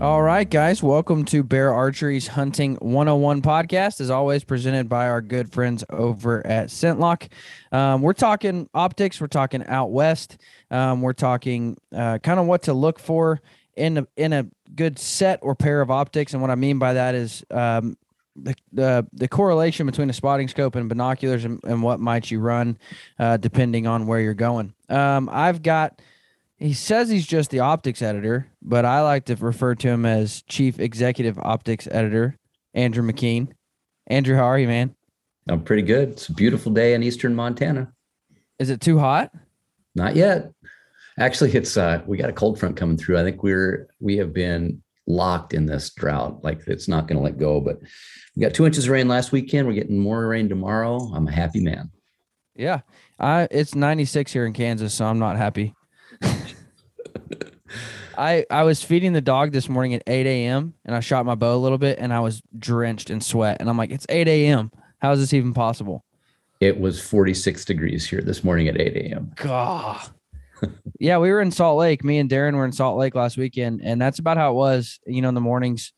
All right, guys, welcome to Bear Archery's Hunting 101 podcast, as always, presented by our good friends over at ScentLok. Um, we're talking optics, we're talking out west, um, we're talking uh, kind of what to look for in a, in a good set or pair of optics. And what I mean by that is um, the, the, the correlation between a spotting scope and binoculars and, and what might you run uh, depending on where you're going. Um, I've got he says he's just the optics editor, but I like to refer to him as chief executive optics editor, Andrew McKean. Andrew, how are you, man? I'm pretty good. It's a beautiful day in eastern Montana. Is it too hot? Not yet. Actually, it's uh we got a cold front coming through. I think we're we have been locked in this drought. Like it's not going to let go. But we got two inches of rain last weekend. We're getting more rain tomorrow. I'm a happy man. Yeah. I it's 96 here in Kansas, so I'm not happy. I I was feeding the dog this morning at 8 a.m. and I shot my bow a little bit and I was drenched in sweat. And I'm like, it's 8 a.m. How is this even possible? It was 46 degrees here this morning at 8 a.m. God. yeah, we were in Salt Lake. Me and Darin were in Salt Lake last weekend, and that's about how it was. You know, in the mornings,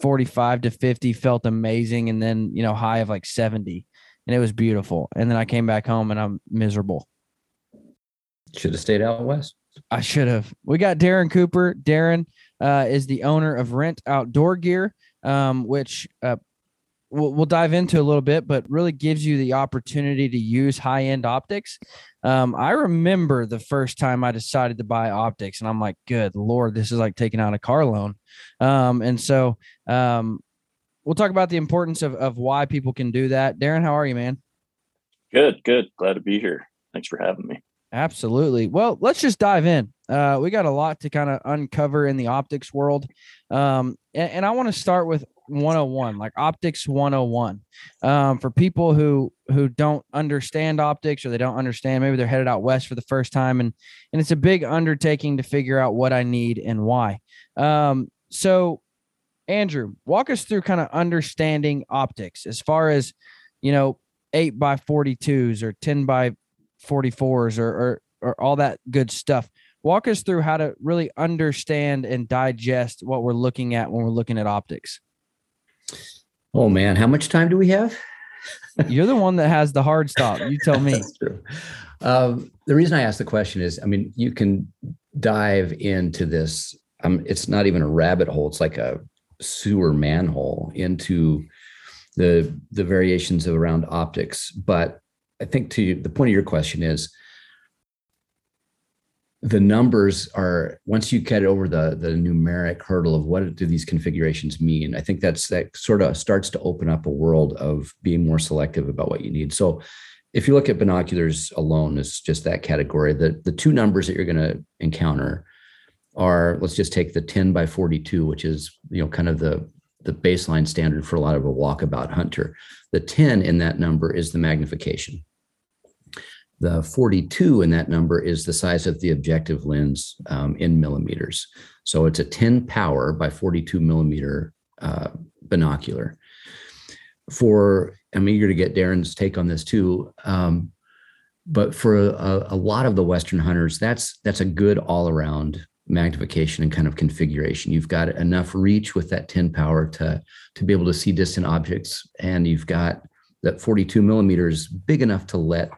45 to 50 felt amazing, and then you know, high of like 70, and it was beautiful. And then I came back home and I'm miserable. Should have stayed out west. I should have. We got Darin Cooper. Darin uh, is the owner of Rent Outdoor Gear, um, which uh, we'll, we'll, dive into a little bit, but really gives you the opportunity to use high end optics. Um, I remember the first time I decided to buy optics, and I'm like, good Lord, this is like taking out a car loan. Um, and so um, we'll talk about the importance of, of why people can do that. Darin, how are you, man? Good, good. Glad to be here. Thanks for having me. Absolutely. Well, let's just dive in. Uh, we got a lot to kind of uncover in the optics world. Um, and, and, I want to start with 101, like optics 101. Um, for people who who don't understand optics or they don't understand, maybe they're headed out west for the first time and and it's a big undertaking to figure out what I need and why. Um, so Andrew, walk us through kind of understanding optics as far as, you know, eight by 42s or 10 by 44s or, or, or all that good stuff. Walk us through how to really understand and digest what we're looking at when we're looking at optics. Oh man, how much time do we have? You're the one that has the hard stop. You tell me. Um, the reason I asked the question is, I mean, you can dive into this. Um, it's not even a rabbit hole; it's like a sewer manhole into the the variations of around optics. But I think to the point of your question is the numbers are once you get over the the numeric hurdle of what do these configurations mean i think that's that sort of starts to open up a world of being more selective about what you need. So if you look at binoculars alone as just that category. The the two numbers that you're going to encounter are let's just take the 10 by 42 which is you know kind of the the baseline standard for a lot of a walkabout hunter. The 10 in that number is the magnification the 42 in that number is the size of the objective lens um, in millimeters. So it's a 10 power by 42 millimeter uh, binocular. For, I'm eager to get Darin's take on this too. Um, but for a, a, lot of the Western hunters, that's that's a good all around magnification and kind of configuration. You've got enough reach with that 10 power to to be able to see distant objects, and you've got that 42 millimeters big enough to let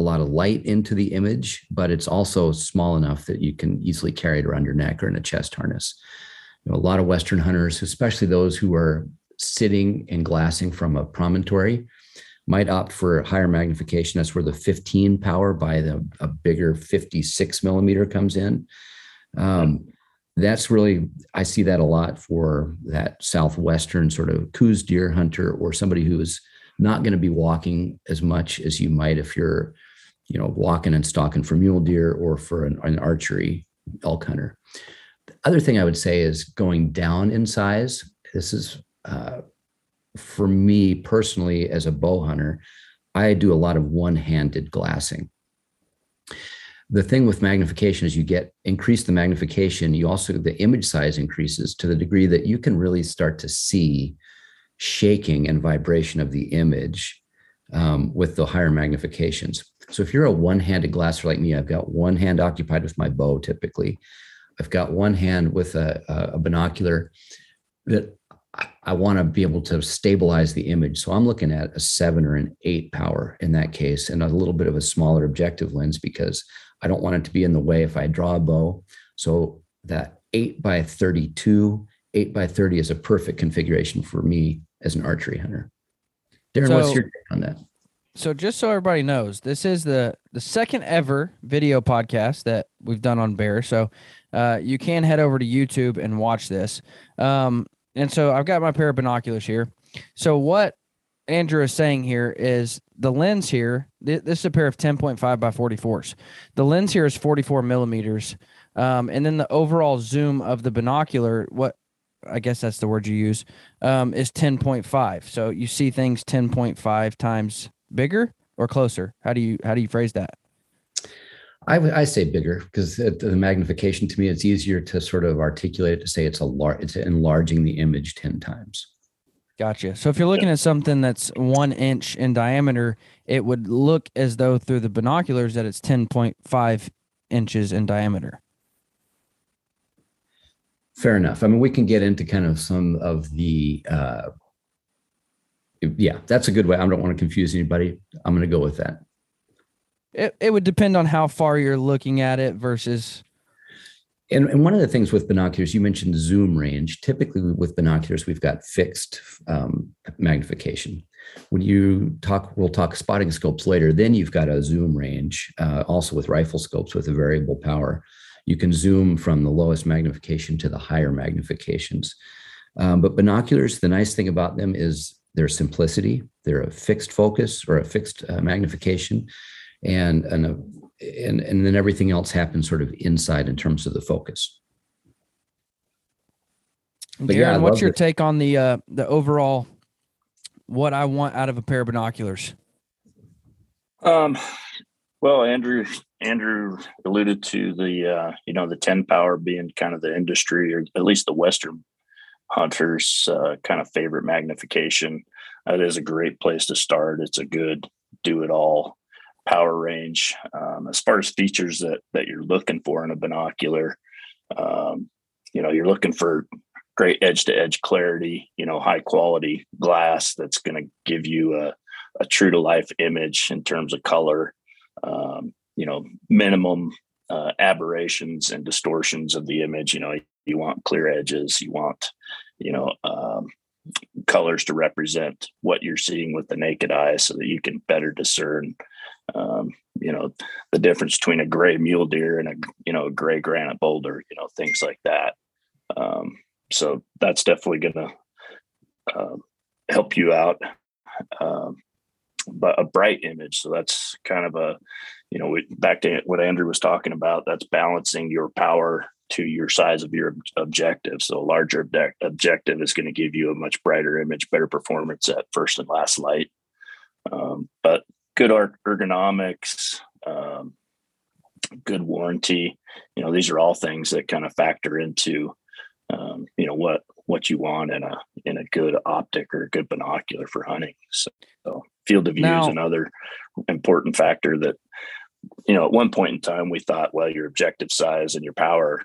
a lot of light into the image, but it's also small enough that you can easily carry it around your neck or in a chest harness. You know, a lot of Western hunters, especially those who are sitting and glassing from a promontory, might opt for higher magnification. That's where the 15 power by the a bigger 56 millimeter comes in. Um, that's really I see that a lot for that southwestern sort of Coues deer hunter or somebody who is not going to be walking as much as you might if you're, you know, walking and stalking for mule deer or for an, an archery elk hunter. The other thing I would say is going down in size. This is uh, for me personally as a bow hunter. I do a lot of one-handed glassing the thing with magnification is you get increase the magnification you also the image size increases to the degree that you can really start to see shaking and vibration of the image um, with the higher magnifications so if you're a one-handed glasser like me i've got one hand occupied with my bow typically i've got one hand with a, a binocular that I want to be able to stabilize the image. So I'm looking at a seven or an eight power in that case, and a little bit of a smaller objective lens because I don't want it to be in the way if I draw a bow. So that eight by 32, eight by 30 is a perfect configuration for me as an archery hunter. Darin, so, what's your take on that? So just so everybody knows, this is the the second ever video podcast that we've done on bear. So uh, you can head over to YouTube and watch this. Um, and so I've got my pair of binoculars here. So what Andrew is saying here is the lens here. Th- this is a pair of 10.5 by 44s. The lens here is 44 millimeters, um, and then the overall zoom of the binocular, what I guess that's the word you use, um, is 10.5. So you see things 10.5 times bigger or closer. How do you how do you phrase that? I, I say bigger because the magnification to me it's easier to sort of articulate it to say it's a large it's enlarging the image 10 times. Gotcha. So if you're looking at something that's one inch in diameter, it would look as though through the binoculars that it's 10.5 inches in diameter. Fair enough. I mean, we can get into kind of some of the, uh, yeah, that's a good way. I don't want to confuse anybody. I'm going to go with that. It, it would depend on how far you're looking at it versus and, and one of the things with binoculars, you mentioned zoom range. Typically, with binoculars, we've got fixed um, magnification. When you talk, we'll talk spotting scopes later. Then you've got a zoom range, uh, also with rifle scopes with a variable power. You can zoom from the lowest magnification to the higher magnifications. Um, but binoculars, the nice thing about them is their simplicity. They're fixed focus or a fixed uh, magnification, and, and a and and then everything else happens sort of inside in terms of the focus. But Darin, yeah, what's your it. take on the uh, the overall what I want out of a pair of binoculars? Um, well, Andrew Andrew alluded to the uh, you know the ten power being kind of the industry or at least the Western hunters' uh, kind of favorite magnification. That is a great place to start. It's a good do it all power range. Um, as far as features that that you're looking for in a binocular, um, you know, you're looking for great edge to edge clarity. You know, high quality glass that's going to give you a, a true to life image in terms of color. Um, you know, minimum uh, aberrations and distortions of the image. You know, you want clear edges. You want, you know, um, colors to represent what you're seeing with the naked eye so that you can better discern um, you know the difference between a gray mule deer and a you know a gray granite boulder you know things like that um, so that's definitely going to uh, help you out um, but a bright image so that's kind of a you know back to what andrew was talking about that's balancing your power to your size of your objective so a larger objective is going to give you a much brighter image better performance at first and last light um, but good ergonomics, um, good warranty. You know, these are all things that kind of factor into, um, you know, what what you want in a in a good optic or a good binocular for hunting. So, so field of view now, is another important factor that, you know, at one point in time we thought, well, your objective size and your power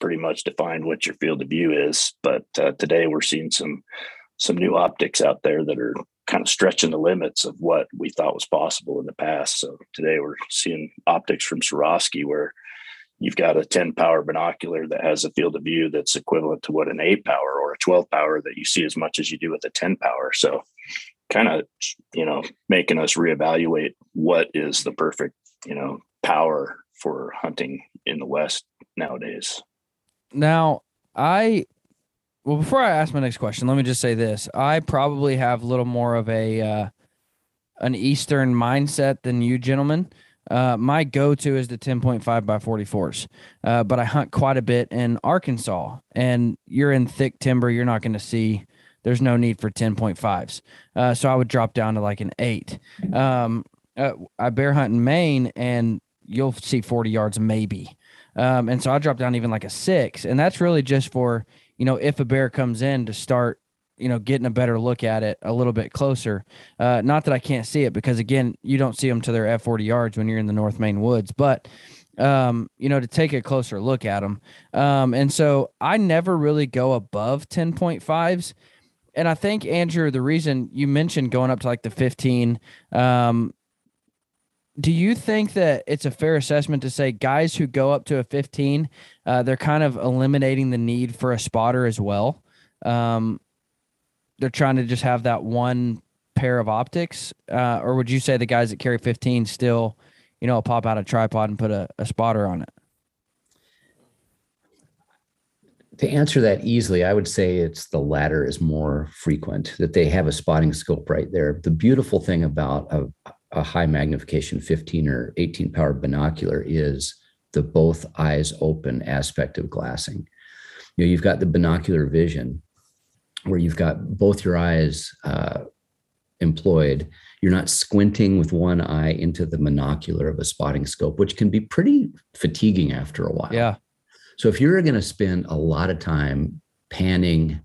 pretty much defined what your field of view is. But uh, today we're seeing some some new optics out there that are kind of stretching the limits of what we thought was possible in the past. So today we're seeing optics from Swarovski where you've got a 10 power binocular that has a field of view that's equivalent to what an 8 power or a 12 power that you see as much as you do with a 10 power. So kind of, you know, making us reevaluate what is the perfect, you know, power for hunting in the West nowadays. Now, I well, before I ask my next question, let me just say this: I probably have a little more of a uh, an Eastern mindset than you gentlemen. Uh, my go-to is the 10.5 by 44s, uh, but I hunt quite a bit in Arkansas, and you're in thick timber. You're not going to see. There's no need for 10.5s, uh, so I would drop down to like an eight. Um, uh, I bear hunt in Maine, and you'll see 40 yards maybe. Um, and so I dropped down even like a six, and that's really just for you know if a bear comes in to start you know getting a better look at it a little bit closer. Uh, not that I can't see it because again you don't see them to their F forty yards when you're in the North Maine woods, but um, you know to take a closer look at them. Um, and so I never really go above ten point fives. And I think Andrew, the reason you mentioned going up to like the 15, um, do you think that it's a fair assessment to say guys who go up to a 15 uh, they're kind of eliminating the need for a spotter as well um, they're trying to just have that one pair of optics uh, or would you say the guys that carry 15 still you know pop out a tripod and put a, a spotter on it to answer that easily, I would say it's the latter is more frequent, that they have a spotting scope right there. The beautiful thing about a, a high magnification 15 or 18 power binocular is the both eyes open aspect of glassing. You know, you've got the binocular vision where you've got both your eyes uh, employed. You're not squinting with one eye into the monocular of a spotting scope, which can be pretty fatiguing after a while. Yeah. So if you're going to spend a lot of time panning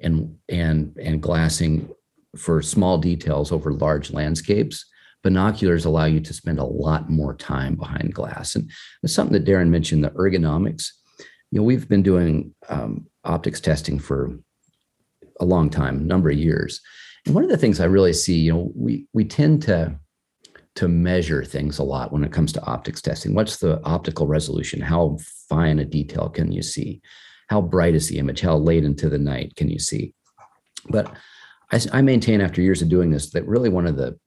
and and and glassing for small details over large landscapes, binoculars allow you to spend a lot more time behind glass. And it's something that Darin mentioned, the ergonomics. You know, we've been doing um, optics testing for a long time, number of years. And one of the things I really see, you know, we we tend to to measure things a lot when it comes to optics testing. What's the optical resolution? How fine a detail can you see? How bright is the image? How late into the night can you see? But I, I maintain after years of doing this that really one of the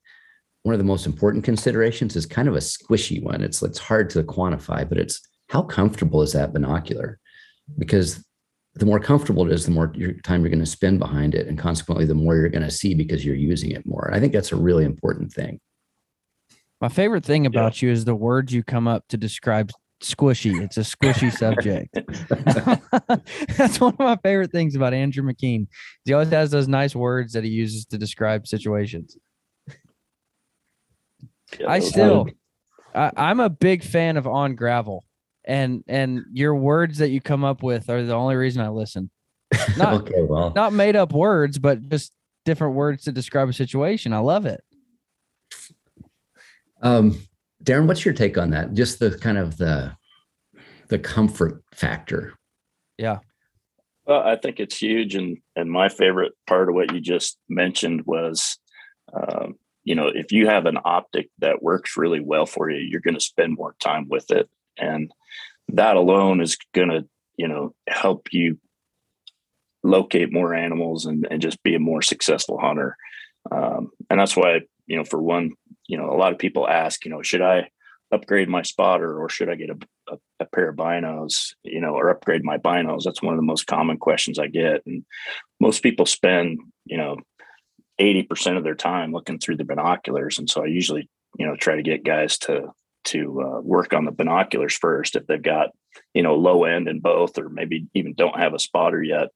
one of the most important considerations is kind of a squishy one. It's it's hard to quantify, but it's how comfortable is that binocular? Because the more comfortable it is, the more your time you're going to spend behind it, and consequently, the more you're going to see because you're using it more. And I think that's a really important thing. My favorite thing about yeah. you is the words you come up to describe squishy. It's a squishy subject. That's one of my favorite things about Andrew McKean. He always has those nice words that he uses to describe situations. Yeah, I still, I, I'm a big fan of on gravel, and and your words that you come up with are the only reason I listen. Not, okay, well, not made up words, but just different words to describe a situation. I love it. Um, Darin, what's your take on that? Just the kind of the the comfort factor. Yeah. Well, I think it's huge, and and my favorite part of what you just mentioned was um, you know, if you have an optic that works really well for you, you're going to spend more time with it. And that alone is going to, you know, help you locate more animals and, and just be a more successful hunter. Um, and that's why, you know, for one, you know, a lot of people ask, you know, should I upgrade my spotter or should I get a, a, a pair of binos, you know, or upgrade my binos? That's one of the most common questions I get. And most people spend, you know, 80% of their time looking through the binoculars. And so I usually, you know, try to get guys to, to uh, work on the binoculars first. If they've got, you know, low end in both, or maybe even don't have a spotter yet,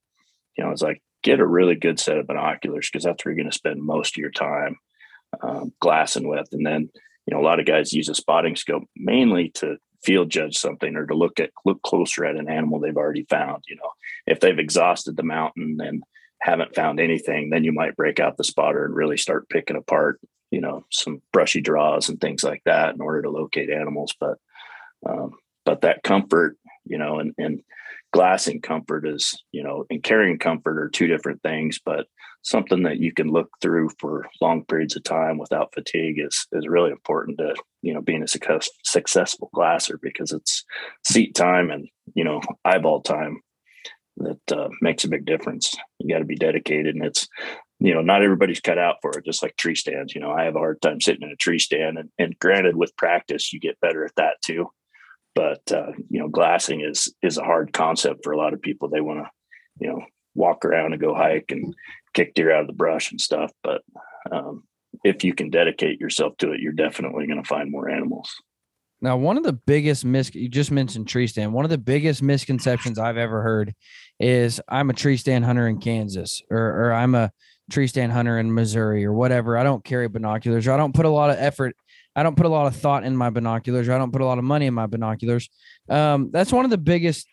you know, it's like get a really good set of binoculars because that's where you're going to spend most of your time um, glassing with. And then, you know, a lot of guys use a spotting scope mainly to field judge something or to look at look closer at an animal they've already found. You know, if they've exhausted the mountain and haven't found anything, then you might break out the spotter and really start picking apart, you know, some brushy draws and things like that in order to locate animals. But, um, but that comfort, you know, and, and glassing comfort is, you know, and carrying comfort are two different things, but something that you can look through for long periods of time without fatigue is is really important to you know being a success, successful glasser because it's seat time and you know eyeball time that uh, makes a big difference. You got to be dedicated, and it's you know not everybody's cut out for it. Just like tree stands, you know, I have a hard time sitting in a tree stand, and, and granted, with practice, you get better at that too. But uh, you know, glassing is is a hard concept for a lot of people. They want to you know walk around and go hike and kick deer out of the brush and stuff. But um, if you can dedicate yourself to it, you're definitely going to find more animals. Now, one of the biggest mis you just mentioned tree stand. One of the biggest misconceptions I've ever heard is I'm a tree stand hunter in Kansas, or or I'm a tree stand hunter in Missouri, or whatever. I don't carry binoculars, or I don't put a lot of effort. I don't put a lot of thought in my binoculars, or I don't put a lot of money in my binoculars. Um, that's one of the biggest.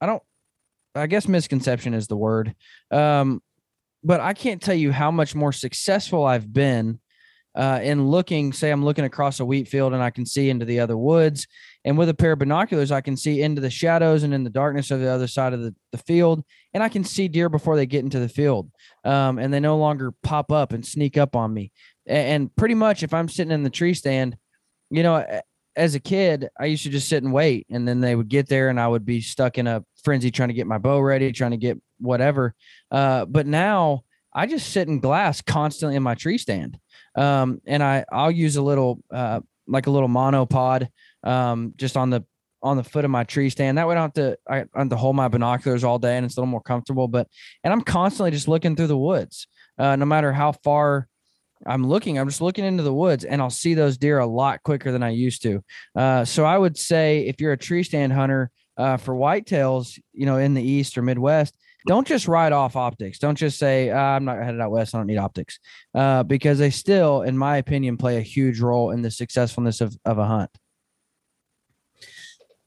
I don't. I guess misconception is the word. Um, but I can't tell you how much more successful I've been uh, in looking. Say I'm looking across a wheat field and I can see into the other woods, and with a pair of binoculars, I can see into the shadows and in the darkness of the other side of the, the field, and I can see deer before they get into the field, um, and they no longer pop up and sneak up on me. And, and pretty much, if I'm sitting in the tree stand, you know, as a kid, I used to just sit and wait, and then they would get there, and I would be stuck in a frenzy trying to get my bow ready, trying to get whatever. Uh, but now I just sit in glass constantly in my tree stand. Um, and I I'll use a little uh, like a little monopod um, just on the on the foot of my tree stand. That way I don't have to I don't have to hold my binoculars all day and it's a little more comfortable. But and I'm constantly just looking through the woods. Uh, no matter how far I'm looking, I'm just looking into the woods and I'll see those deer a lot quicker than I used to. Uh, so I would say if you're a tree stand hunter uh, for whitetails, you know, in the East or Midwest, don't just write off optics. Don't just say, ah, I'm not headed out west. I don't need optics uh, because they still, in my opinion, play a huge role in the successfulness of, of a hunt.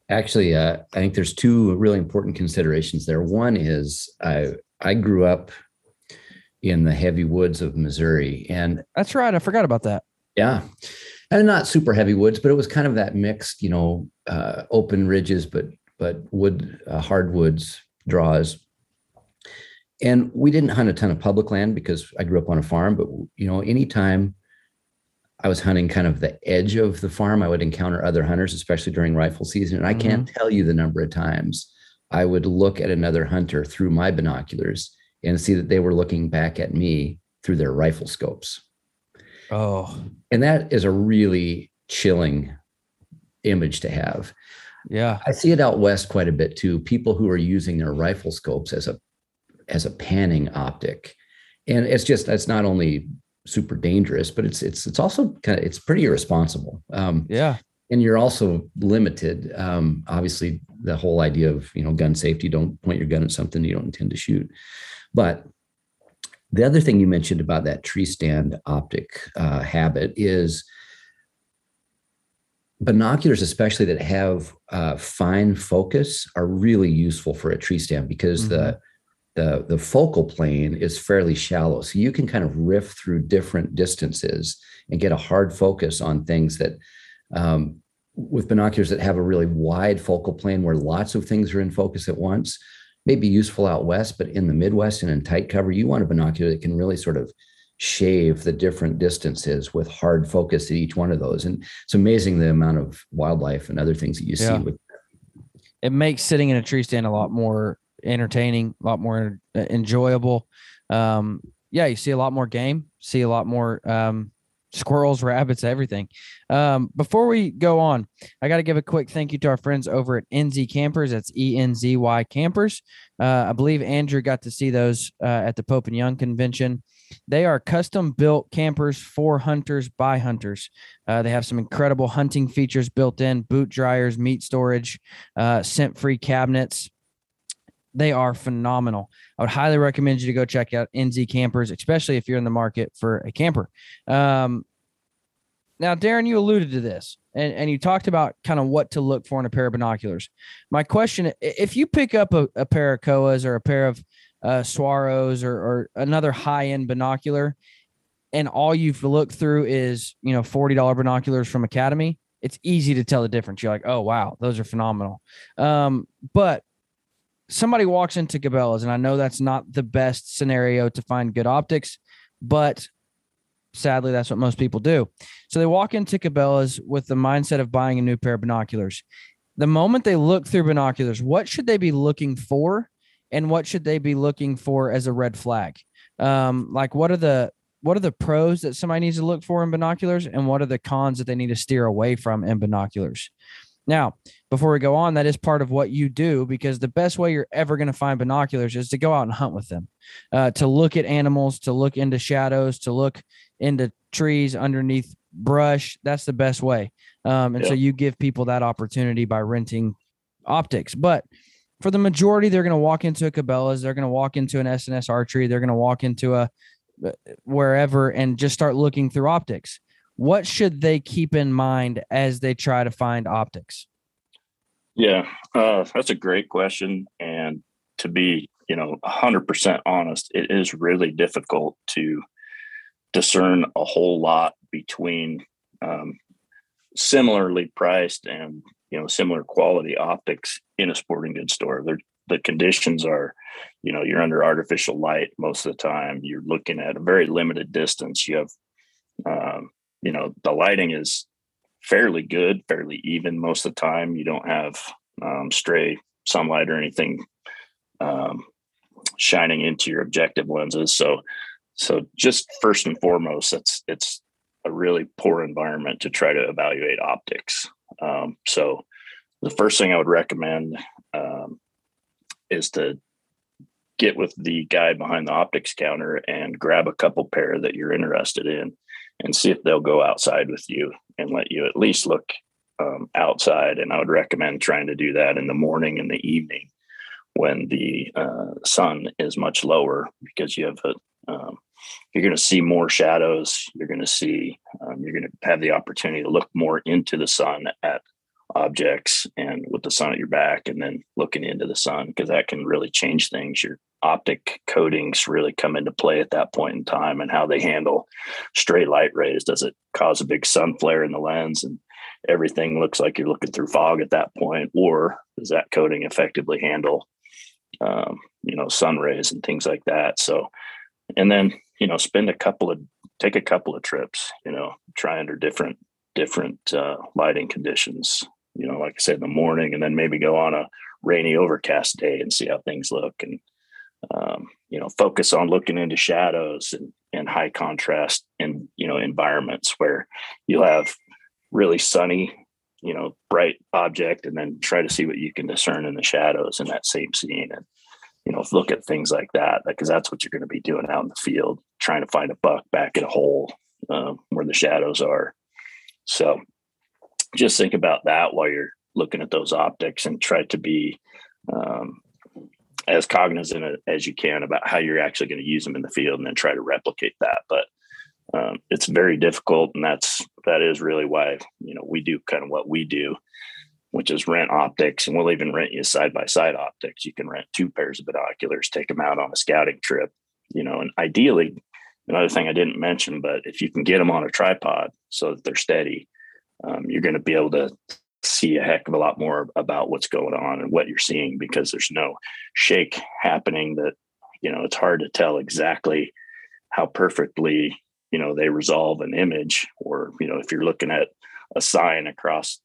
Actually, uh, I think there's two really important considerations there. One is I, I grew up in the heavy woods of Missouri. And that's right. I forgot about that. Yeah. And not super heavy woods, but it was kind of that mixed, you know, uh, open ridges, but but wood uh, hardwoods draws and we didn't hunt a ton of public land because I grew up on a farm. But you know, anytime I was hunting kind of the edge of the farm, I would encounter other hunters, especially during rifle season. And I mm-hmm. can't tell you the number of times I would look at another hunter through my binoculars and see that they were looking back at me through their rifle scopes. Oh, and that is a really chilling image to have. Yeah. I see it out west quite a bit too. People who are using their rifle scopes as a as a panning optic. And it's just it's not only super dangerous, but it's it's it's also kind of it's pretty irresponsible. Um, yeah. And you're also limited. Um, obviously, the whole idea of you know gun safety, don't point your gun at something you don't intend to shoot. But the other thing you mentioned about that tree stand optic uh, habit is binoculars, especially that have uh, fine focus, are really useful for a tree stand because mm-hmm. the the, the focal plane is fairly shallow. So you can kind of riff through different distances and get a hard focus on things that, um, with binoculars that have a really wide focal plane where lots of things are in focus at once, may be useful out west, but in the Midwest and in tight cover, you want a binocular that can really sort of shave the different distances with hard focus at each one of those. And it's amazing the amount of wildlife and other things that you yeah. see with it makes sitting in a tree stand a lot more entertaining, a lot more enjoyable. Um, yeah, you see a lot more game, see a lot more um, squirrels, rabbits, everything. Um, before we go on, I got to give a quick thank you to our friends over at Enzy Campers. That's E N Z Y Campers. Uh, I believe Andrew got to see those uh, at the Pope and Young convention. They are custom built campers for hunters by hunters. Uh, they have some incredible hunting features built in boot dryers, meat storage, uh, scent free cabinets. They are phenomenal. I would highly recommend you to go check out Enzy Campers, especially if you're in the market for a camper. Um, now, Darin, you alluded to this and, and you talked about kind of what to look for in a pair of binoculars. My question if you pick up a, a pair of Kowas or a pair of uh, or, or another high end binocular, and all you've looked through is, you know, $40 binoculars from Academy, it's easy to tell the difference. You're like, oh, wow, those are phenomenal. Um, but somebody walks into Cabela's, and I know that's not the best scenario to find good optics, but sadly, that's what most people do. So they walk into Cabela's with the mindset of buying a new pair of binoculars. The moment they look through binoculars, what should they be looking for, and what should they be looking for as a red flag? Um, like, what are the what are the pros that somebody needs to look for in binoculars, and what are the cons that they need to steer away from in binoculars? Now, before we go on, that is part of what you do because the best way you're ever going to find binoculars is to go out and hunt with them, uh, to look at animals, to look into shadows, to look into trees underneath brush. That's the best way. Um, and so you give people that opportunity by renting optics. But for the majority, they're going to walk into a Cabela's, they're going to walk into an S&S archery, they're going to walk into a uh, wherever and just start looking through optics what should they keep in mind as they try to find optics? Yeah, uh, that's a great question. And to be, you know, 100% honest, it is really difficult to discern a whole lot between um, similarly priced and, you know, similar quality optics in a sporting goods store. They're, the conditions are, you know, you're under artificial light most of the time. You're looking at a very limited distance. You have um, you know the lighting is fairly good fairly even most of the time. You don't have um, stray sunlight or anything um, shining into your objective lenses. So so just first and foremost it's it's a really poor environment to try to evaluate optics. Um, so the first thing i would recommend um, is to get with the guy behind the optics counter and grab a couple pair that you're interested in and see if they'll go outside with you and let you at least look um, outside. And I would recommend trying to do that in the morning and the evening when the uh, sun is much lower because you have a um, you're going to see more shadows. You're going to see um, you're going to have the opportunity to look more into the sun at objects and with the sun at your back and then looking into the sun because that can really change things your optic coatings really come into play at that point in time and how they handle stray light rays. Does it cause a big sun flare in the lens and everything looks like you're looking through fog at that point? Or does that coating effectively handle um, you know sun rays and things like that? So and then you know spend a couple of take a couple of trips you know try under different different uh, lighting conditions you know, like I said, in the morning, and then maybe go on a rainy, overcast day and see how things look, and um, you know, focus on looking into shadows and and high contrast and you know environments where you'll have really sunny, you know, bright object, and then try to see what you can discern in the shadows in that same scene, and you know, look at things like that because that's what you're going to be doing out in the field, trying to find a buck back in a hole um, where the shadows are. So just think about that while you're looking at those optics and try to be um, as cognizant as you can about how you're actually going to use them in the field and then try to replicate that but um, it's very difficult and that's that is really why you know we do kind of what we do which is rent optics and we'll even rent you side by side optics. You can rent two pairs of binoculars take them out on a scouting trip you know and ideally another thing i didn't mention but if you can get them on a tripod so that they're steady um, you're going to be able to see a heck of a lot more about what's going on and what you're seeing because there's no shake happening that you know it's hard to tell exactly how perfectly you know they resolve an image or you know if you're looking at a sign across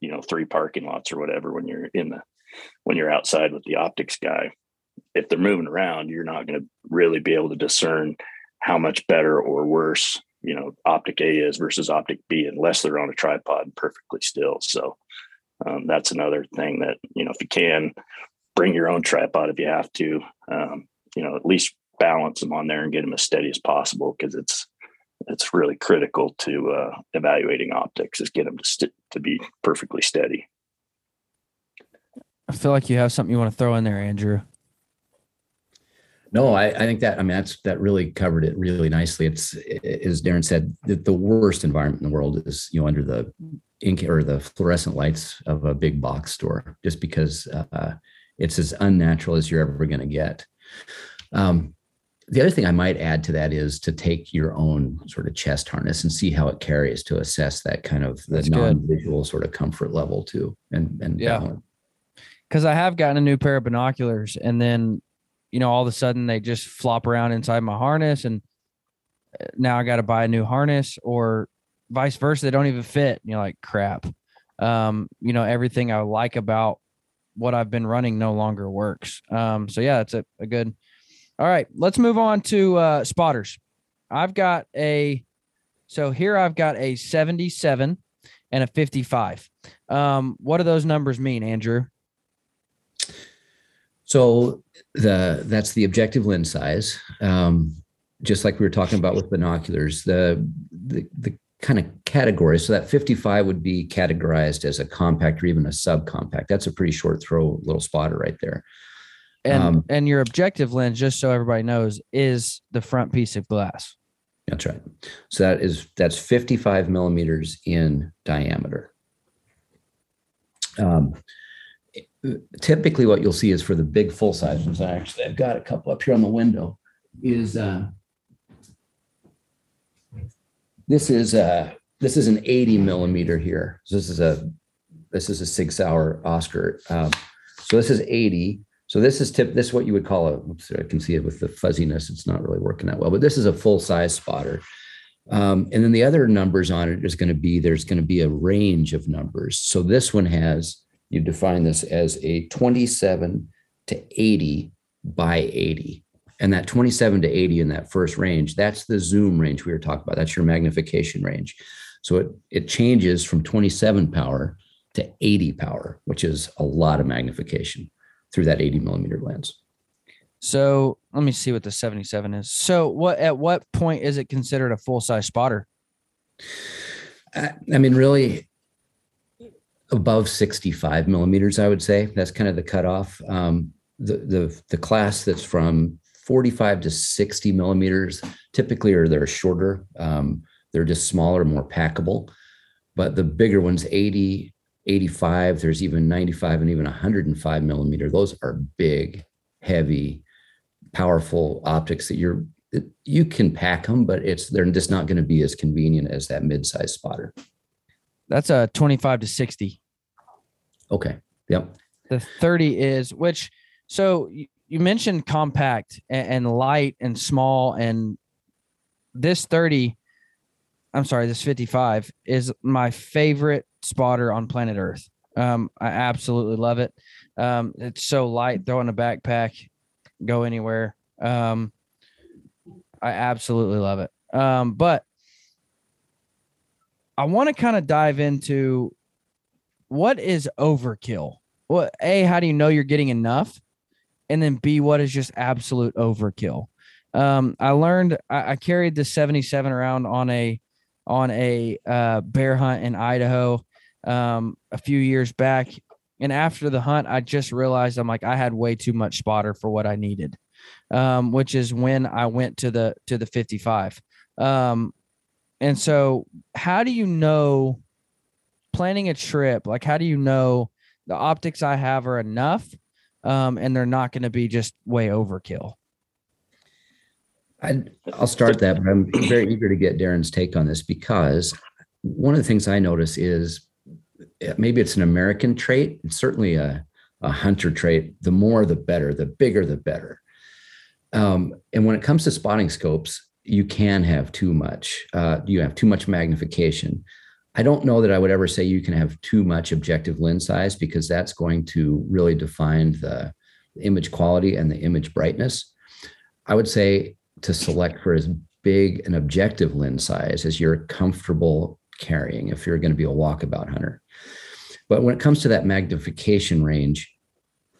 you know three parking lots or whatever when you're in the when you're outside with the optics guy if they're moving around you're not going to really be able to discern how much better or worse you know optic A is versus optic B unless they're on a tripod perfectly still. So um, that's another thing that you know if you can bring your own tripod if you have to, um, you know at least balance them on there and get them as steady as possible because it's it's really critical to uh, evaluating optics is get them to st- to be perfectly steady. I feel like you have something you want to throw in there, Andrew. No, I, I, think that I mean that's that really covered it really nicely. It's as Darin said, the, the worst environment in the world is you know under the ink or the fluorescent lights of a big box store, just because uh, it's as unnatural as you're ever going to get. Um, the other thing I might add to that is to take your own sort of chest harness and see how it carries to assess that kind of the non-visual sort of comfort level too, and and yeah. Because I have gotten a new pair of binoculars, and then you know all of a sudden they just flop around inside my harness, and uh, now I got to buy a new harness, or vice versa. They don't even fit. And you're like, crap. Um, you know, everything I like about what I've been running no longer works. Um, so yeah, that's a, a good. All right, let's move on to uh, spotters. I've got a, so here I've got a 77 and a 55. Um, what do those numbers mean, Andrew? So the that's the objective lens size. Um, just like we were talking about with binoculars, the the, the kind of category. So that 55 would be categorized as a compact or even a subcompact. That's a pretty short throw little spotter right there. And um, and your objective lens, just so everybody knows, is the front piece of glass. That's right. So that is that's 55 millimeters in diameter. Um, typically what you'll see is for the big full size ones, I actually I've got a couple up here on the window, is uh, this is uh this is an 80 millimeter here. So this is a this is a Sig Sauer Oscar. Um, so this is 80. So this is tip. This is what you would call a. Oops, I can see it with the fuzziness. It's not really working that well, but this is a full size spotter. Um, and then the other numbers on it is going to be there's going to be a range of numbers. So this one has you define this as a 27 to 80 by 80. And that 27 to 80 in that first range, that's the zoom range we were talking about. That's your magnification range. So it, it changes from 27 power to 80 power, which is a lot of magnification through that 80 millimeter lens. So let me see what the 77 is. So what at what point is it considered a full size spotter? I, I mean, really, above 65 millimeters, I would say. That's kind of the cutoff. Um, the, the, the class that's from 45 to 60 millimeters typically are they're shorter. Um, they're just smaller, more packable. But the bigger ones, 80, 85, there's even 95 and even 105 millimeter. Those are big, heavy, powerful optics that you're you can pack them, but it's they're just not going to be as convenient as that mid-size spotter. That's a 25 to 60. Okay. Yep. The 30 is which so you, mentioned compact and, and light and small and this 30 I'm sorry, this 55 is my favorite spotter on planet Earth. Um, I absolutely love it. Um, it's so light, throw in a backpack, go anywhere. Um, I absolutely love it. Um, but I want to kind of dive into what is overkill? What A, how do you know you're getting enough? And then B, what is just absolute overkill? Um, I learned I, I carried the 77 around on a on a uh, bear hunt in Idaho um, a few years back. And after the hunt, I just realized I'm like I had way too much spotter for what I needed, um, which is when I went to the to the 55. Um, and so, how do you know planning a trip, like how do you know the optics I have are enough um, and they're not going to be just way overkill? I, will start that, but I'm very eager to get Darin's take on this because one of the things I notice is maybe it's an American trait, it's certainly a, a hunter trait. The more, the better, the bigger, the better. Um, and when it comes to spotting scopes, you can have too much. Uh, you have too much magnification. I don't know that I would ever say you can have too much objective lens size because that's going to really define the image quality and the image brightness. I would say to select for as big an objective lens size as you're comfortable carrying if you're going to be a walkabout hunter. But when it comes to that magnification range,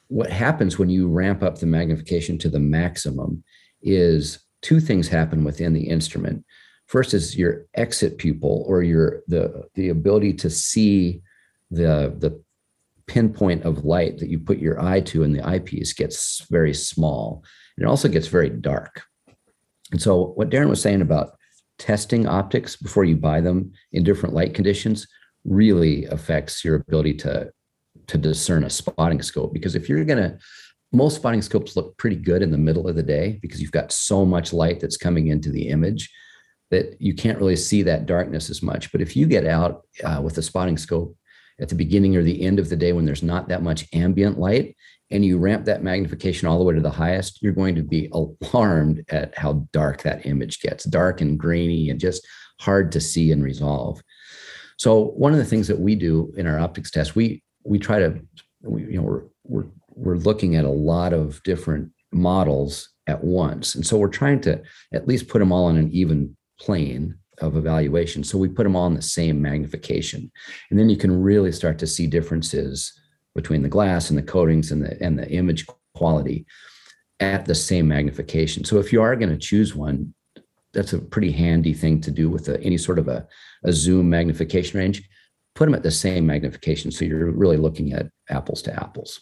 what happens when you ramp up the magnification to the maximum is two things happen within the instrument. First is your exit pupil or your the the ability to see the the pinpoint of light that you put your eye to in the eyepiece gets very small. And it also gets very dark. And so what Darin was saying about testing optics before you buy them in different light conditions really affects your ability to to discern a spotting scope because if you're going to most spotting scopes look pretty good in the middle of the day because you've got so much light that's coming into the image that you can't really see that darkness as much. But if you get out uh, with a spotting scope at the beginning or the end of the day when there's not that much ambient light and you ramp that magnification all the way to the highest, you're going to be alarmed at how dark that image gets dark and grainy and just hard to see and resolve. So one of the things that we do in our optics test, we we try to, we, you know, we're we're we're looking at a lot of different models at once, and so we're trying to at least put them all on an even plane of evaluation. So we put them all in the same magnification, and then you can really start to see differences between the glass and the coatings and the and the image quality at the same magnification. So if you are going to choose one, that's a pretty handy thing to do with a, any sort of a, a zoom magnification range. Put them at the same magnification, so you're really looking at apples to apples.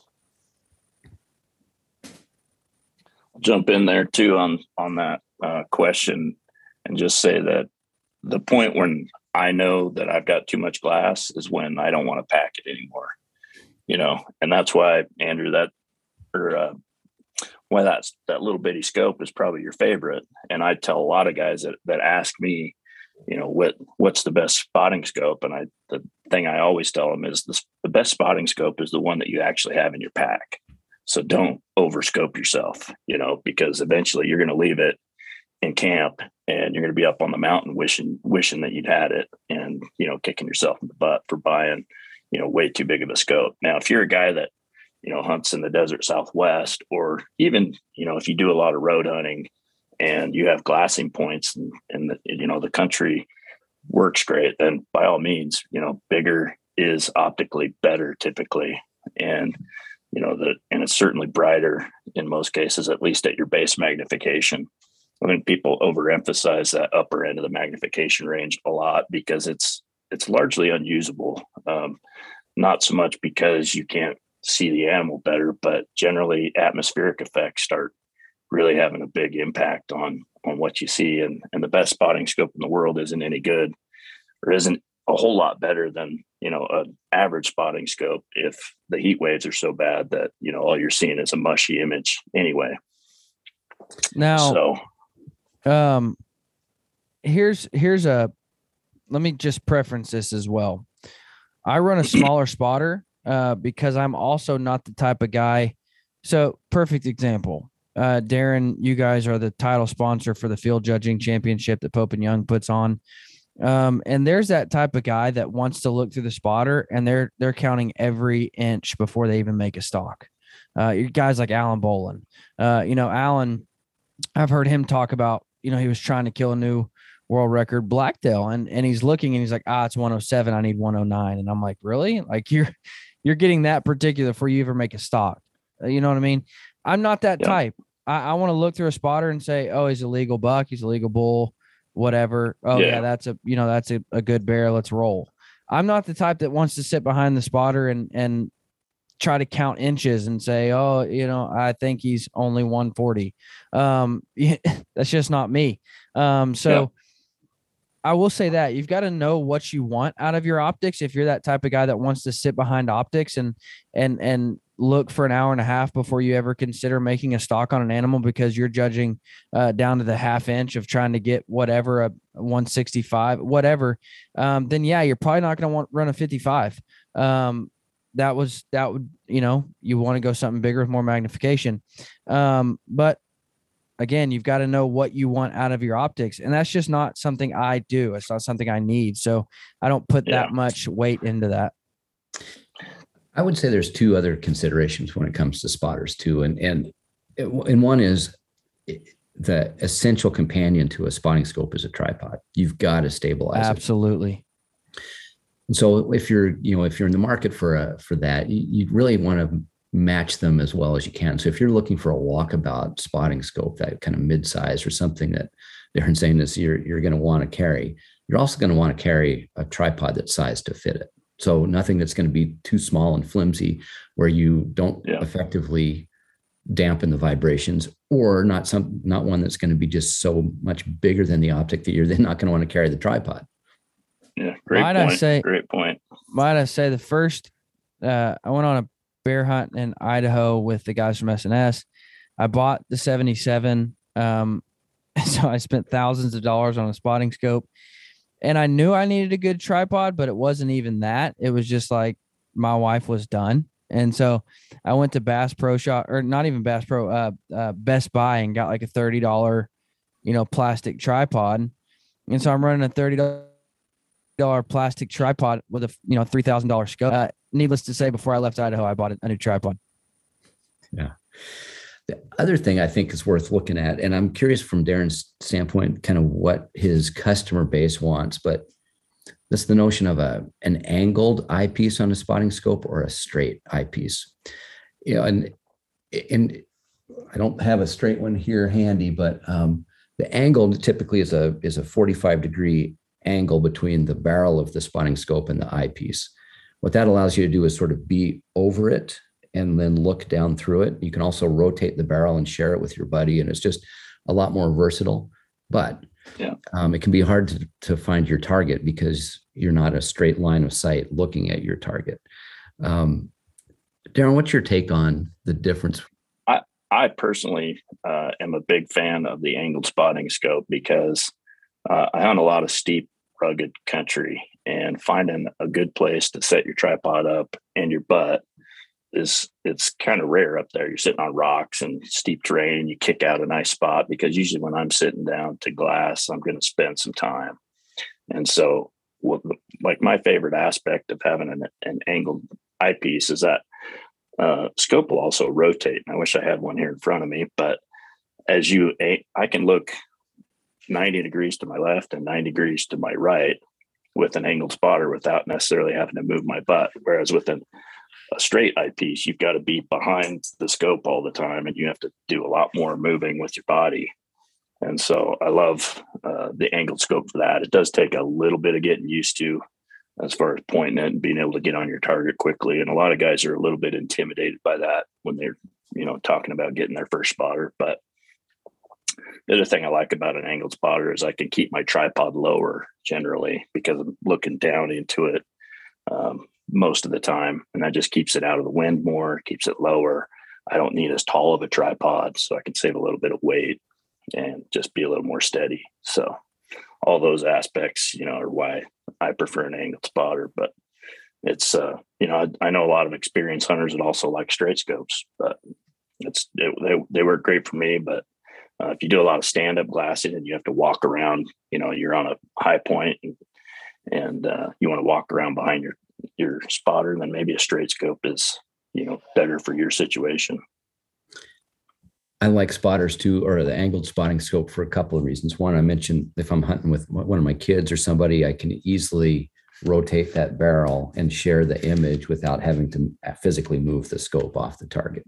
I'll jump in there too on on that uh, question and just say that the point when I know that I've got too much glass is when I don't want to pack it anymore you know, and that's why Andrew that or uh, why that's that little bitty scope is probably your favorite. And I tell a lot of guys that that ask me, you know, what what's the best spotting scope, and I the thing I always tell them is this, the best spotting scope is the one that you actually have in your pack. So don't overscope yourself, you know, because eventually you're going to leave it in camp and you're going to be up on the mountain wishing wishing that you'd had it and you know kicking yourself in the butt for buying you know, way too big of a scope. Now, if you're a guy that, you know, hunts in the desert Southwest, or even, you know, if you do a lot of road hunting and you have glassing points and, and the, you know, the country works great, then by all means, you know, bigger is optically better typically. And, you know, that, and it's certainly brighter in most cases, at least at your base magnification. I think people overemphasize that upper end of the magnification range a lot because it's it's largely unusable. Um, not so much because you can't see the animal better, but generally atmospheric effects start really having a big impact on on what you see. And and the best spotting scope in the world isn't any good, or isn't a whole lot better than you know an average spotting scope if the heat waves are so bad that you know all you're seeing is a mushy image anyway. Now, so um, here's here's a let me just preference this as well. I run a smaller spotter uh, because I'm also not the type of guy. So, perfect example. Uh, Darin, you guys are the title sponsor for the field judging championship that Pope and Young puts on. Um, and there's that type of guy that wants to look through the spotter and they're they're counting every inch before they even make a stock. Uh, guys like Alan Bolin. Uh, you know, Alan, I've heard him talk about, you know, he was trying to kill a new world record Blacktail. And and he's looking and he's like, ah, it's 107. I need 109. And I'm like, really? Like you're you're getting that particular before you ever make a stock. Uh, you know what I mean? I'm not that yeah. type. I, I want to look through a spotter and say, oh, he's a legal buck, he's a legal bull, whatever. Oh yeah, yeah that's a you know, that's a, a good bear. Let's roll. I'm not the type that wants to sit behind the spotter and and try to count inches and say, oh, you know, I think he's only 140. Um, that's just not me. Um, so I will say that you've got to know what you want out of your optics. If you're that type of guy that wants to sit behind optics and and and look for an hour and a half before you ever consider making a stock on an animal because you're judging uh, down to the half inch of trying to get whatever a 165 whatever um, then yeah you're probably not going to want run a 55 um, that was that would you know you want to go something bigger with more magnification um, but again, you've got to know what you want out of your optics. And that's just not something I do. It's not something I need. So I don't put yeah. that much weight into that. I would say there's two other considerations when it comes to spotters too. And, and, and one is the essential companion to a spotting scope is a tripod. You've got to stabilize it. Absolutely. It. And so if you're, you know, if you're in the market for a, for that, you, you really want to match them as well as you can. So if you're looking for a walkabout spotting scope, that kind of mid-size or something that they're saying is you're you're going to want to carry, you're also going to want to carry a tripod that's sized to fit it. So nothing that's going to be too small and flimsy where you don't yeah. effectively dampen the vibrations or not some not one that's going to be just so much bigger than the optic that you're then not going to want to carry the tripod. Yeah, great might point. I say, great point. Might I say the first uh, I went on a bear hunt in Idaho with the guys from SNS. I bought the 77. Um, so I spent thousands of dollars on a spotting scope. and I knew I needed a good tripod, but it wasn't even that. It was just like my wife was done. And so I went to Bass Pro Shop or not even Bass Pro, uh, uh, Best Buy and got like a $30, you know, plastic tripod. And so I'm running a $30 plastic tripod with a, you know, $3,000 scope. Uh, needless to say, before I left Idaho, I bought a new tripod. Yeah. The other thing I think is worth looking at, and I'm curious from Darin's standpoint, kind of what his customer base wants, but that's the notion of a an angled eyepiece on a spotting scope or a straight eyepiece. You know, and and I don't have a straight one here handy, but um, the angle typically is a is a 45 degree angle between the barrel of the spotting scope and the eyepiece. What that allows you to do is sort of be over it and then look down through it. You can also rotate the barrel and share it with your buddy, and it's just a lot more versatile. But yeah. um, it can be hard to, to find your target because you're not a straight line of sight looking at your target. Um, Darin, what's your take on the difference? I, I personally uh, am a big fan of the angled spotting scope because uh, I hunt a lot of steep, rugged country, and finding a good place to set your tripod up and your butt is it's kind of rare up there. You're sitting on rocks and steep terrain, you kick out a nice spot because usually when I'm sitting down to glass, I'm going to spend some time. And so, what, like my favorite aspect of having an, an angled eyepiece is that uh, scope will also rotate. I wish I had one here in front of me, but as you, I can look 90 degrees to my left and 90 degrees to my right with an angled spotter without necessarily having to move my butt. Whereas with an a straight eyepiece, you've got to be behind the scope all the time, and you have to do a lot more moving with your body. And so I love uh, the angled scope for that. It does take a little bit of getting used to as far as pointing it and being able to get on your target quickly. And a lot of guys are a little bit intimidated by that when they're, you know, talking about getting their first spotter. But the other thing I like about an angled spotter is I can keep my tripod lower generally because I'm looking down into it. Um, most of the time. And that just keeps it out of the wind more, keeps it lower. I don't need as tall of a tripod, so I can save a little bit of weight and just be a little more steady. So all those aspects, you know, are why I prefer an angled spotter. But it's uh, you know, I, I know a lot of experienced hunters that also like straight scopes, but it's it, they they work great for me. But uh, if you do a lot of stand up glassing and you have to walk around, you know, you're on a high point and, and uh, you want to walk around behind your your spotter, then maybe a straight scope is, you know, better for your situation. I like spotters too, or the angled spotting scope for a couple of reasons. One, I mentioned if I'm hunting with one of my kids or somebody, I can easily rotate that barrel and share the image without having to physically move the scope off the target.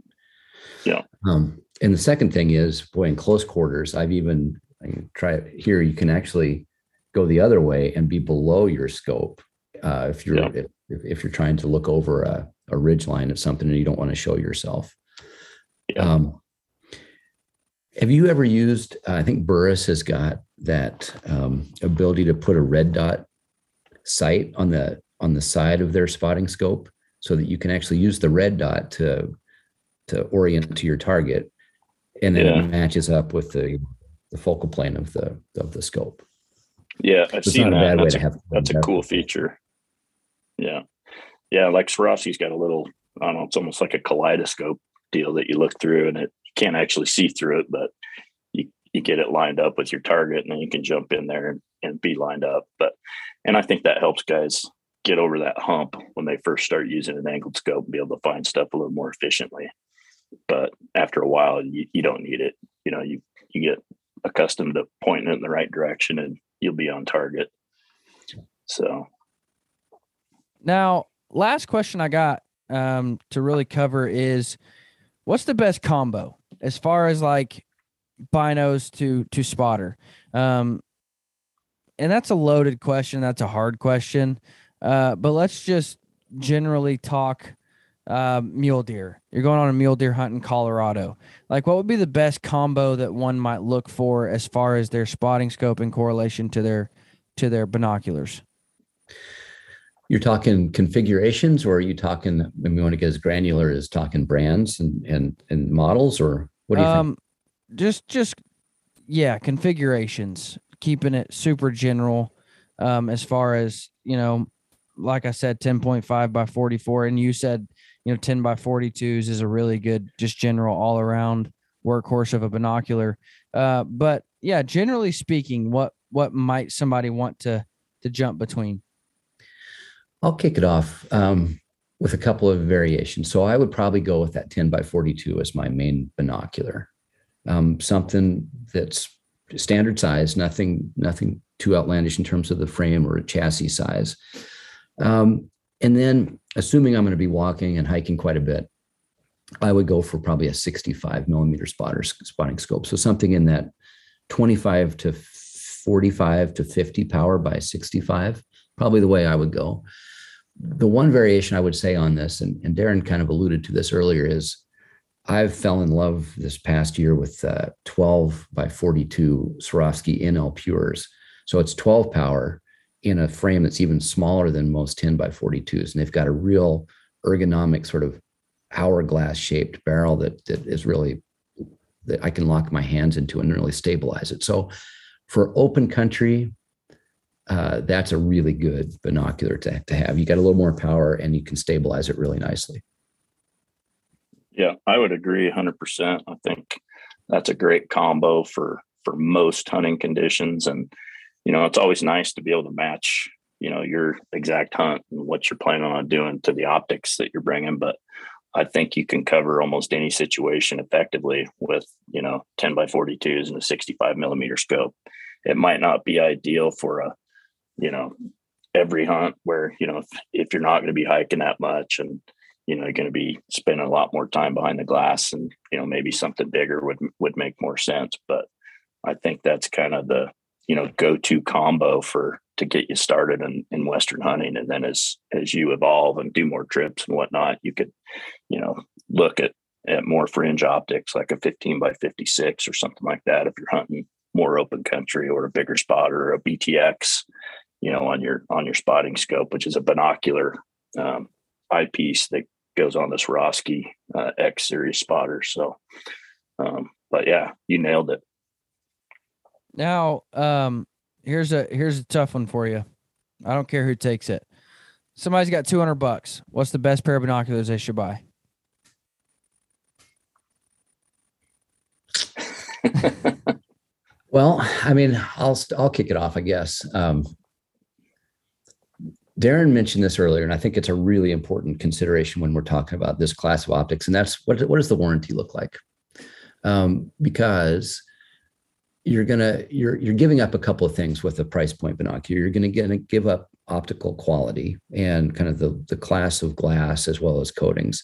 Yeah. Um, and the second thing is, boy, in close quarters, I've even I try here. You can actually go the other way and be below your scope uh, if you're yeah. if, if, you're trying to look over a, a ridge line of something and you don't want to show yourself. Yeah. Um, have you ever used? Uh, I think Burris has got that um, ability to put a red dot sight on the on the side of their spotting scope, so that you can actually use the red dot to to orient to your target, and then yeah. it matches up with the the focal plane of the of the scope. Yeah, I've seen that. That's, a, that's a cool feature. Yeah. Yeah. Like Swarovski's got a little, I don't know, it's almost like a kaleidoscope deal that you look through and it you can't actually see through it, but you, you get it lined up with your target and then you can jump in there and, and be lined up. But, and I think that helps guys get over that hump when they first start using an angled scope and be able to find stuff a little more efficiently. But after a while, you, you don't need it. You know, you, you get accustomed to pointing it in the right direction and you'll be on target. So now, last question I got um, to really cover is what's the best combo as far as like binos to to spotter? Um, and that's a loaded question. That's a hard question. Uh, but let's just generally talk uh, mule deer. You're going on a mule deer hunt in Colorado. Like, what would be the best combo that one might look for as far as their spotting scope in correlation to their to their binoculars? You're talking configurations, or are you talking? I mean, want to get as granular as talking brands and and and models, or what do you um, think? Just just yeah, configurations. Keeping it super general. um, as far as you know, like I said, 10.5 by 44, and you said you know 10 by 42s is a really good, just general all around workhorse of a binocular. Uh, but yeah, generally speaking, what what might somebody want to to jump between? I'll kick it off um, with a couple of variations. So I would probably go with that 10 by 42 as my main binocular. Um, something that's standard size, nothing, nothing too outlandish in terms of the frame or a chassis size. Um, and then assuming I'm going to be walking and hiking quite a bit, I would go for probably a 65 millimeter spotter spotting scope. So something in that 25 to 45 to 50 power by 65, probably the way I would go. The one variation I would say on this, and, and Darin kind of alluded to this earlier, is I've fell in love this past year with uh, 12 by 42 Swarovski NL Pures. So it's 12 power in a frame that's even smaller than most 10 by 42s. And they've got a real ergonomic sort of hourglass shaped barrel that, that is really, that I can lock my hands into and really stabilize it. So for open country, uh, that's a really good binocular to, to have. You got a little more power and you can stabilize it really nicely. Yeah, I would agree 100%. I think that's a great combo for for most hunting conditions and you know, it's always nice to be able to match, you know, your exact hunt and what you're planning on doing to the optics that you're bringing, but I think you can cover almost any situation effectively with, you know, 10 by 42s and a 65 millimeter scope. It might not be ideal for a, you know, every hunt where, you know, if, if you're not going to be hiking that much and, you know, you're going to be spending a lot more time behind the glass and, you know, maybe something bigger would, would make more sense. But I think that's kind of the, you know, go-to combo for, to get you started in, in Western hunting. And then as, as you evolve and do more trips and whatnot, you could, you know, look at, at more fringe optics, like a 15 by 56 or something like that. If you're hunting more open country or a bigger spot or a BTX, you know, on your, on your spotting scope, which is a binocular, um, eyepiece that goes on this Swarovski uh, X series spotter. So, um, but yeah, you nailed it. Now, um, here's a here's a tough one for you. I don't care who takes it. Somebody's got 200 bucks. What's the best pair of binoculars they should buy? well, I mean, I'll I'll kick it off, I guess. Um, Darin mentioned this earlier, and I think it's a really important consideration when we're talking about this class of optics, and that's what what does the warranty look like? Um, because you're gonna you're you're giving up a couple of things with a price point binocular. You're gonna get give up optical quality and kind of the the class of glass as well as coatings.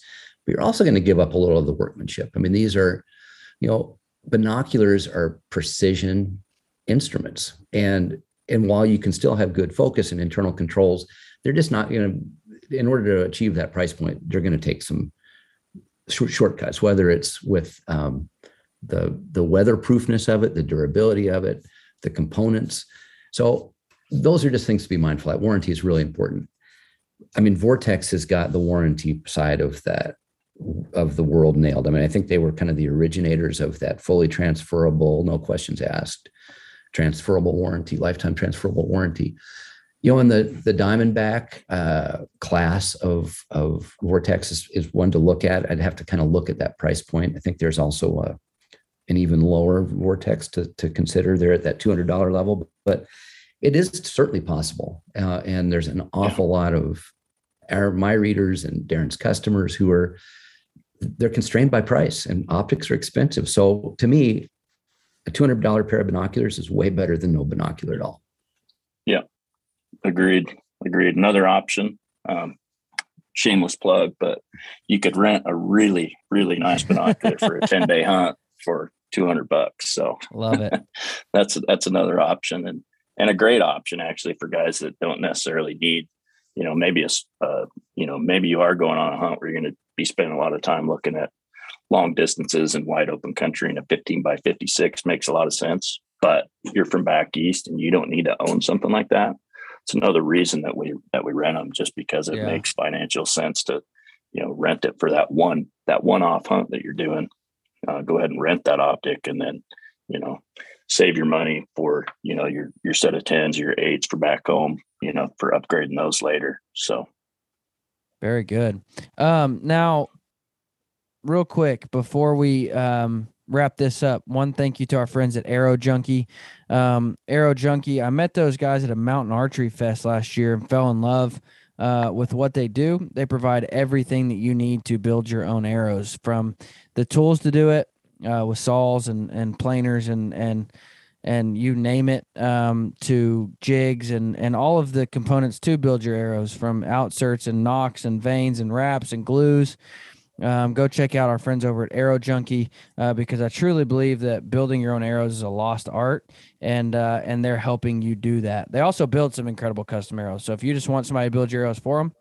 But you're also going to give up a little of the workmanship. I mean, these are, you know, binoculars are precision instruments, and and while you can still have good focus and internal controls, they're just not going to. In order to achieve that price point, they're going to take some shortcuts. Whether it's with um, the the weatherproofness of it, the durability of it, the components. So those are just things to be mindful of. Warranty is really important. I mean, Vortex has got the warranty side of that of the world nailed. I mean, I think they were kind of the originators of that fully transferable, no questions asked, transferable warranty, lifetime transferable warranty. You know, in the the Diamondback uh, class of of Vortex is, is one to look at. I'd have to kind of look at that price point. I think there's also a an even lower vortex to, to consider. They're at that $200 level, but it is certainly possible. Uh, and there's an awful yeah. lot of our, my readers and Darin's customers who are, they're constrained by price and optics are expensive. So to me, a $200 pair of binoculars is way better than no binocular at all. Yeah, agreed. Agreed. Another option, um, shameless plug, but you could rent a really, really nice binocular for a 10 day hunt for 200 bucks. So love it. that's, that's another option and, and a great option actually for guys that don't necessarily need, you know, maybe a, uh, you know, maybe you are going on a hunt where you're going to be spending a lot of time looking at long distances and wide open country and a 15 by 56 makes a lot of sense. But you're from back east and you don't need to own something like that. It's another reason that we that we rent them just because it yeah. makes financial sense to, you know, rent it for that one that one off hunt that you're doing uh, go ahead and rent that optic and then you know, save your money for, you know, your, your set of tens, your eights for back home, you know, for upgrading those later. So. Very good. Um, now, real quick before we um, wrap this up, one thank you to our friends at Arrow Junkie. Um, Arrow Junkie, I met those guys at a mountain archery fest last year and fell in love uh, with what they do. They provide everything that you need to build your own arrows, from the tools to do it uh, with saws and and planers and and and you name it um, to jigs and and all of the components to build your arrows from outserts and nocks and vanes and wraps and glues um, go check out our friends over at Arrow Junkie uh, because I truly believe that building your own arrows is a lost art, and uh, and they're helping you do that. They also build some incredible custom arrows. So if you just want somebody to build your arrows for them,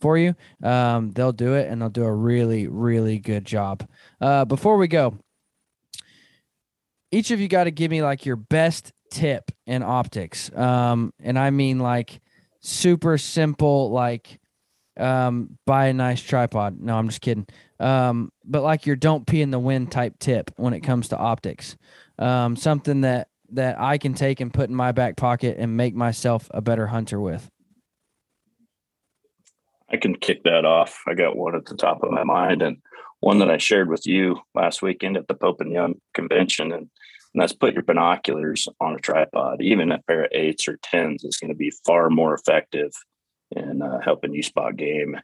for you, um, they'll do it, and they'll do a really really good job. Uh, before we go, each of you got to give me like your best tip in optics, um, and I mean like super simple like um, buy a nice tripod. No, I'm just kidding. Um, but like your don't pee in the wind type tip when it comes to optics. Um, something that that I can take and put in my back pocket and make myself a better hunter with. I can kick that off. I got one at the top of my mind and one that I shared with you last weekend at the Pope and Young convention. And, and that's put your binoculars on a tripod. Even a pair of eights or tens is going to be far more effective and uh, helping you spot game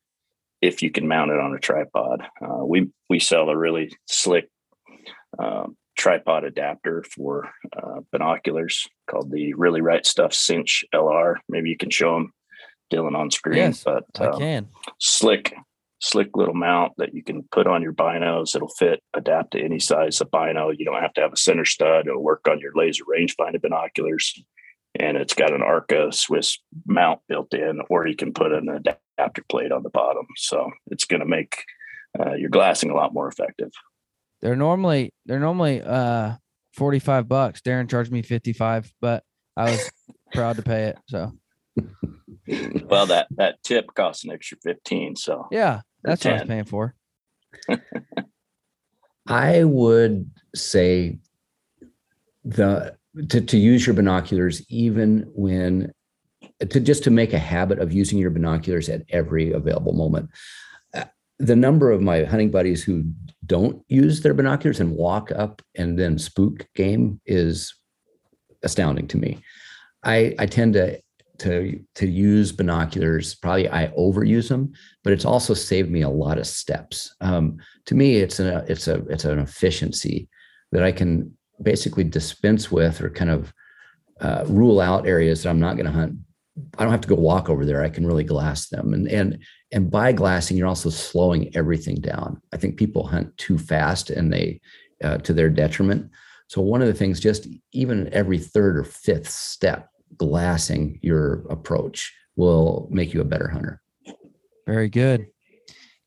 if you can mount it on a tripod. Uh, we we sell a really slick um, tripod adapter for uh, binoculars called the Really Right Stuff Cinch LR. Maybe you can show them Dylan on screen. Yes, but um, I can. Slick, slick little mount that you can put on your binos. It'll fit, adapt to any size of bino. You don't have to have a center stud. It'll work on your laser rangefinder binoculars and it's got an Arca Swiss mount built in, or you can put an adapter plate on the bottom. So it's going to make uh, your glassing a lot more effective. They're normally they're normally uh, forty five bucks. Darin charged me fifty five, but I was proud to pay it. So. well, that that tip costs an extra fifteen. So yeah, that's what I was paying for. I would say the to, to use your binoculars even when to just to make a habit of using your binoculars at every available moment. Uh, the number of my hunting buddies who don't use their binoculars and walk up and then spook game is astounding to me. I i tend to to to use binoculars probably i overuse them but it's also saved me a lot of steps. Um, to me it's a it's a it's an efficiency that i can basically dispense with or kind of uh, rule out areas that I'm not going to hunt. I don't have to go walk over there. I can really glass them. And and and by glassing, you're also slowing everything down. I think people hunt too fast and they uh, to their detriment. So one of the things, just even every third or fifth step, glassing your approach will make you a better hunter. Very good,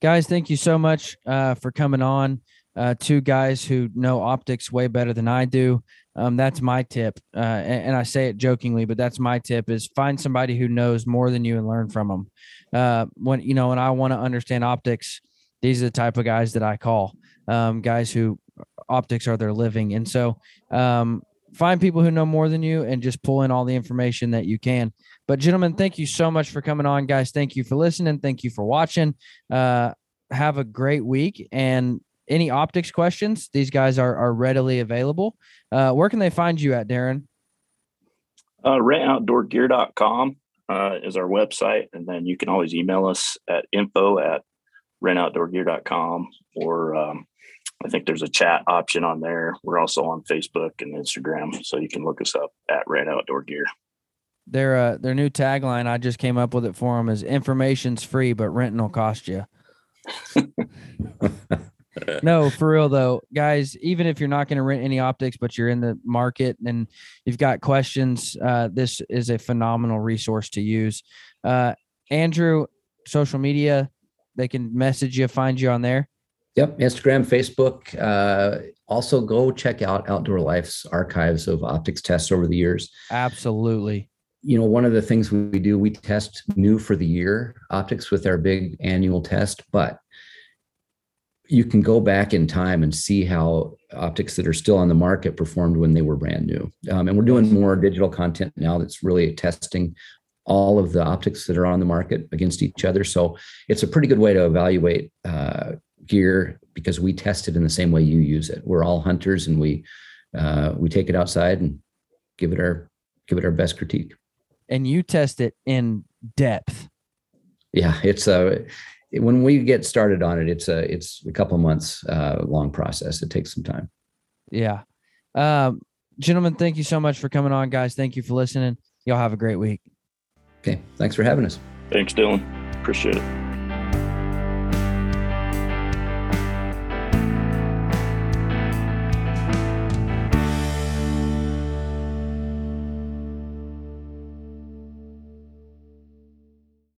guys. Thank you so much uh, for coming on uh, two guys who know optics way better than I do. Um, that's my tip, uh, and, and, I say it jokingly, but that's my tip: is find somebody who knows more than you and learn from them. Uh, when you know, when I want to understand optics, these are the type of guys that I call um, guys who optics are their living, and so um, find people who know more than you and just pull in all the information that you can. But gentlemen, thank you so much for coming on, guys. Thank you for listening. Thank you for watching. Uh, have a great week and any optics questions, these guys are are readily available. Uh, where can they find you at, Darin? Uh, rentoutdoorgear.com uh, is our website. And then you can always email us at info at rentoutdoorgear.com or um, I think there's a chat option on there. We're also on Facebook and Instagram. So you can look us up at Rent Outdoor Gear. Their uh, their new tagline, I just came up with it for them, is information's free, but renting will cost you. no, for real though, guys. Even if you're not going to rent any optics, but you're in the market and you've got questions, uh, this is a phenomenal resource to use. Uh, Andrew, social media, they can message you, find you on there. Yep, Instagram, Facebook. Uh, also, go check out Outdoor Life's archives of optics tests over the years. Absolutely. You know, one of the things we do, we test new for the year optics with our big annual test, but you can go back in time and see how optics that are still on the market performed when they were brand new. Um, and we're doing more digital content now that's really testing all of the optics that are on the market against each other. So it's a pretty good way to evaluate uh, gear because we test it in the same way you use it. We're all hunters and we uh, we take it outside and give it our give it our best critique. And you test it in depth. Yeah, it's a when we get started on it, it's a it's a couple months uh, long process. It takes some time. Yeah, um, gentlemen, thank you so much for coming on, guys. Thank you for listening. Y'all have a great week. Okay, thanks for having us. Thanks, Dylan. Appreciate it.